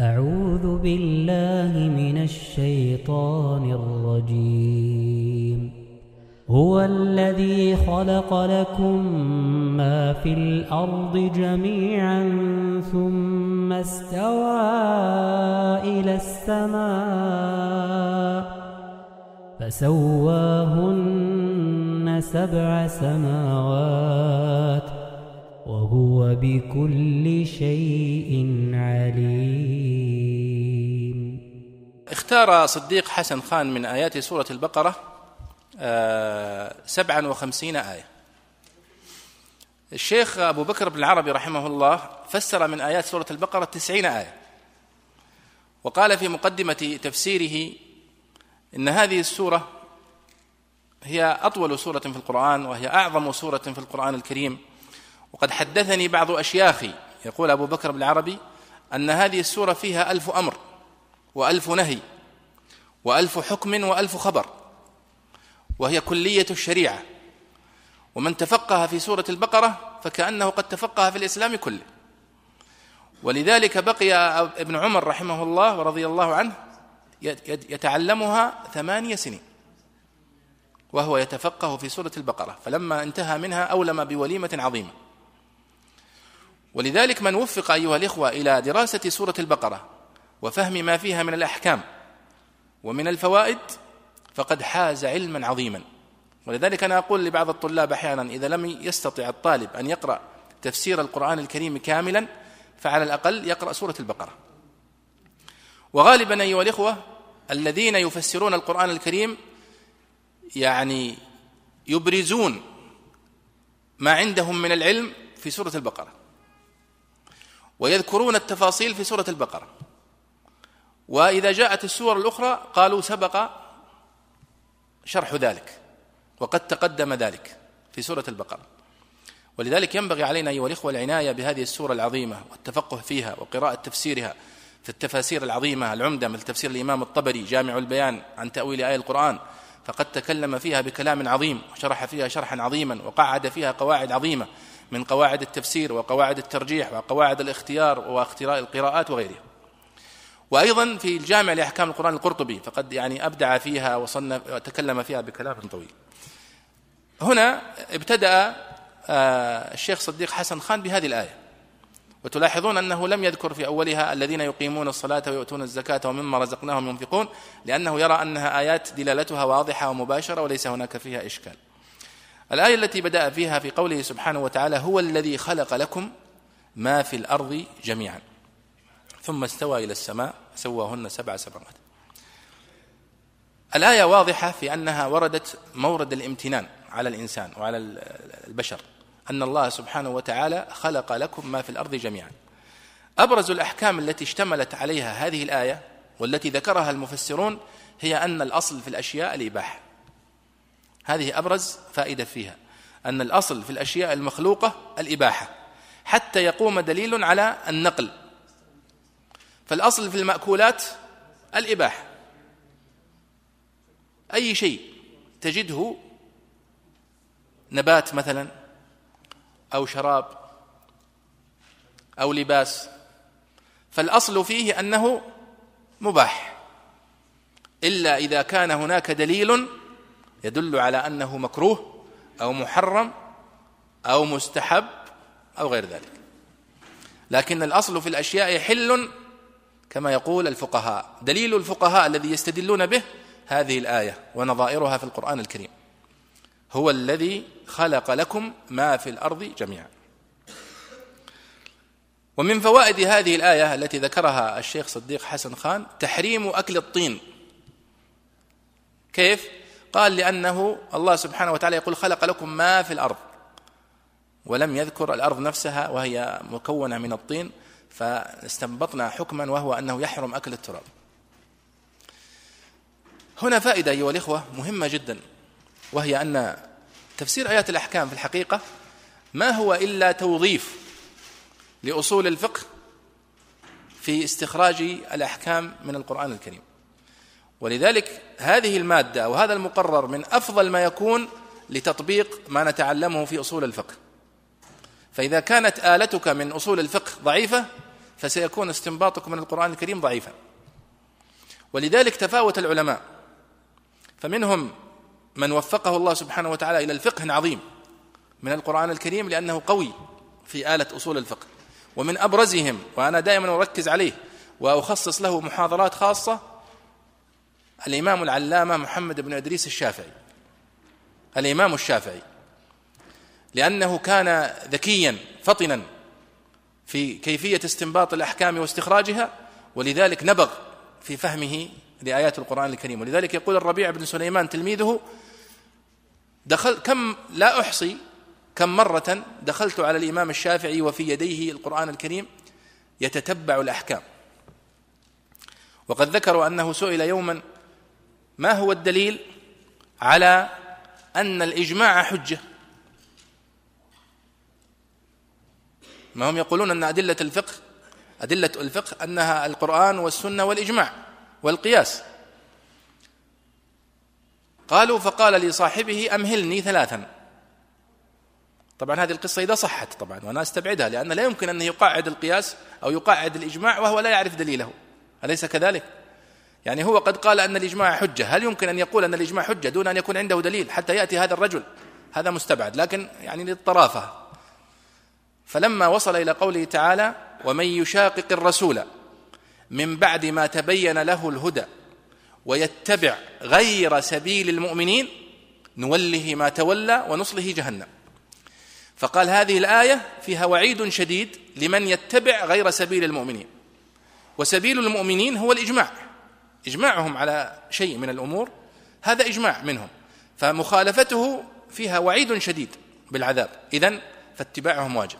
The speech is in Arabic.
أعوذ بالله من الشيطان الرجيم. هو الذي خلق لكم ما في الأرض جميعا ثم استوى إلى السماء فسواهن سبع سماوات وهو بكل شيء اختار صديق حسن خان من آيات سورة البقرة آه، سبعا وخمسين آية. الشيخ أبو بكر بن العربي رحمه الله فسر من آيات سورة البقرة تسعين آية. وقال في مقدمة تفسيره إن هذه السورة هي أطول سورة في القرآن وهي أعظم سورة في القرآن الكريم. وقد حدثني بعض أشياخي يقول أبو بكر بن العربي أن هذه السورة فيها ألف أمر وألف نهي. وألف حكم وألف خبر. وهي كلية الشريعة. ومن تفقه في سورة البقرة فكأنه قد تفقه في الإسلام كله. ولذلك بقي ابن عمر رحمه الله ورضي الله عنه يتعلمها ثمانية سنين. وهو يتفقه في سورة البقرة. فلما انتهى منها أولم بوليمة عظيمة. ولذلك من وفق أيها الإخوة إلى دراسة سورة البقرة وفهم ما فيها من الأحكام ومن الفوائد فقد حاز علما عظيما. ولذلك أنا أقول لبعض الطلاب أحيانا إذا لم يستطع الطالب أن يقرأ تفسير القرآن الكريم كاملا فعلى الأقل يقرأ سورة البقرة. وغالبا أيها الإخوة الذين يفسرون القرآن الكريم يعني يبرزون ما عندهم من العلم في سورة البقرة ويذكرون التفاصيل في سورة البقرة. وإذا جاءت السور الأخرى قالوا سبق شرح ذلك وقد تقدم ذلك في سورة البقرة. ولذلك ينبغي علينا أيها الإخوة العناية بهذه السورة العظيمة والتفقه فيها وقراءة تفسيرها في التفاسير العظيمة العمدة مثل تفسير الإمام الطبري جامع البيان عن تأويل آية القرآن فقد تكلم فيها بكلام عظيم وشرح فيها شرحا عظيما وقعد فيها قواعد عظيمة من قواعد التفسير وقواعد الترجيح وقواعد الاختيار واختراء القراءات وغيرها. وأيضا في الجامع لأحكام القرآن القرطبي فقد يعني أبدع فيها وصنف وتكلم فيها بكلام طويل. هنا ابتدأ آه، الشيخ صديق حسن خان بهذه الآية. وتلاحظون أنه لم يذكر في أولها الذين يقيمون الصلاة ويؤتون الزكاة ومما رزقناهم ينفقون لأنه يرى أنها آيات دلالتها واضحة ومباشرة وليس هناك فيها إشكال. الآية التي بدأ فيها في قوله سبحانه وتعالى هو الذي خلق لكم ما في الأرض جميعا. ثم استوى إلى السماء سواهن سبع سماوات. الآية واضحة في أنها وردت مورد الامتنان على الإنسان وعلى البشر أن الله سبحانه وتعالى خلق لكم ما في الأرض جميعا. أبرز الأحكام التي اشتملت عليها هذه الآية والتي ذكرها المفسرون هي أن الأصل في الأشياء الإباحة. هذه أبرز فائدة فيها أن الأصل في الأشياء المخلوقة الإباحة حتى يقوم دليل على النقل. فالأصل في المأكولات الاباحه أي شيء تجده نبات مثلا أو شراب أو لباس فالأصل فيه أنه مباح. إلا إذا كان هناك دليل يدل على أنه مكروه أو محرم أو مستحب أو غير ذلك. لكن الأصل في الأشياء حل كما يقول الفقهاء. دليل الفقهاء الذي يستدلون به هذه الآية ونظائرها في القرآن الكريم. هو الذي خلق لكم ما في الأرض جميعا. ومن فوائد هذه الآية التي ذكرها الشيخ صديق حسن خان تحريم أكل الطين. كيف؟ قال لأنه الله سبحانه وتعالى يقول خلق لكم ما في الأرض. ولم يذكر الأرض نفسها وهي مكونة من الطين. فاستنبطنا حكما وهو أنه يحرم أكل التراب. هنا فائدة أيها الإخوة مهمة جدا وهي أن تفسير آيات الأحكام في الحقيقة ما هو إلا توظيف لأصول الفقه في استخراج الأحكام من القرآن الكريم. ولذلك هذه المادة أو هذا المقرر من أفضل ما يكون لتطبيق ما نتعلمه في أصول الفقه. فإذا كانت آلتك من أصول الفقه ضعيفة فسيكون استنباطكم من القرآن الكريم ضعيفا. ولذلك تفاوت العلماء. فمنهم من وفقه الله سبحانه وتعالى إلى الفقه عظيم من القرآن الكريم لأنه قوي في آلة أصول الفقه. ومن أبرزهم وأنا دائما أركز عليه وأخصص له محاضرات خاصة الإمام العلامة محمد بن إدريس الشافعي. الإمام الشافعي. لأنه كان ذكيا فطنا في كيفية استنباط الأحكام واستخراجها ولذلك نبغ في فهمه لآيات القرآن الكريم. ولذلك يقول الربيع بن سليمان تلميذه دخل كم لا أحصي كم مرة دخلت على الإمام الشافعي وفي يديه القرآن الكريم يتتبع الأحكام. وقد ذكروا أنه سئل يوما ما هو الدليل على أن الإجماع حجة؟ ما هم يقولون أن أدلة الفقه أدلة الفقه أنها القرآن والسنة والإجماع والقياس. قالوا فقال لصاحبه أمهلني ثلاثا. طبعا هذه القصة إذا صحت طبعا وأنا أستبعدها لأن لا يمكن أن يقاعد القياس أو يقاعد الإجماع وهو لا يعرف دليله. أليس كذلك؟ يعني هو قد قال أن الإجماع حجة. هل يمكن أن يقول أن الإجماع حجة دون أن يكون عنده دليل حتى يأتي هذا الرجل؟ هذا مستبعد لكن يعني للطرافة. فلما وصل إلى قوله تعالى ومن يشاقق الرسول من بعد ما تبين له الهدى ويتبع غير سبيل المؤمنين نوله ما تولى ونصله جهنم. فقال هذه الآية فيها وعيد شديد لمن يتبع غير سبيل المؤمنين. وسبيل المؤمنين هو الإجماع. إجماعهم على شيء من الأمور هذا إجماع منهم. فمخالفته فيها وعيد شديد بالعذاب. إذن فاتباعهم واجب.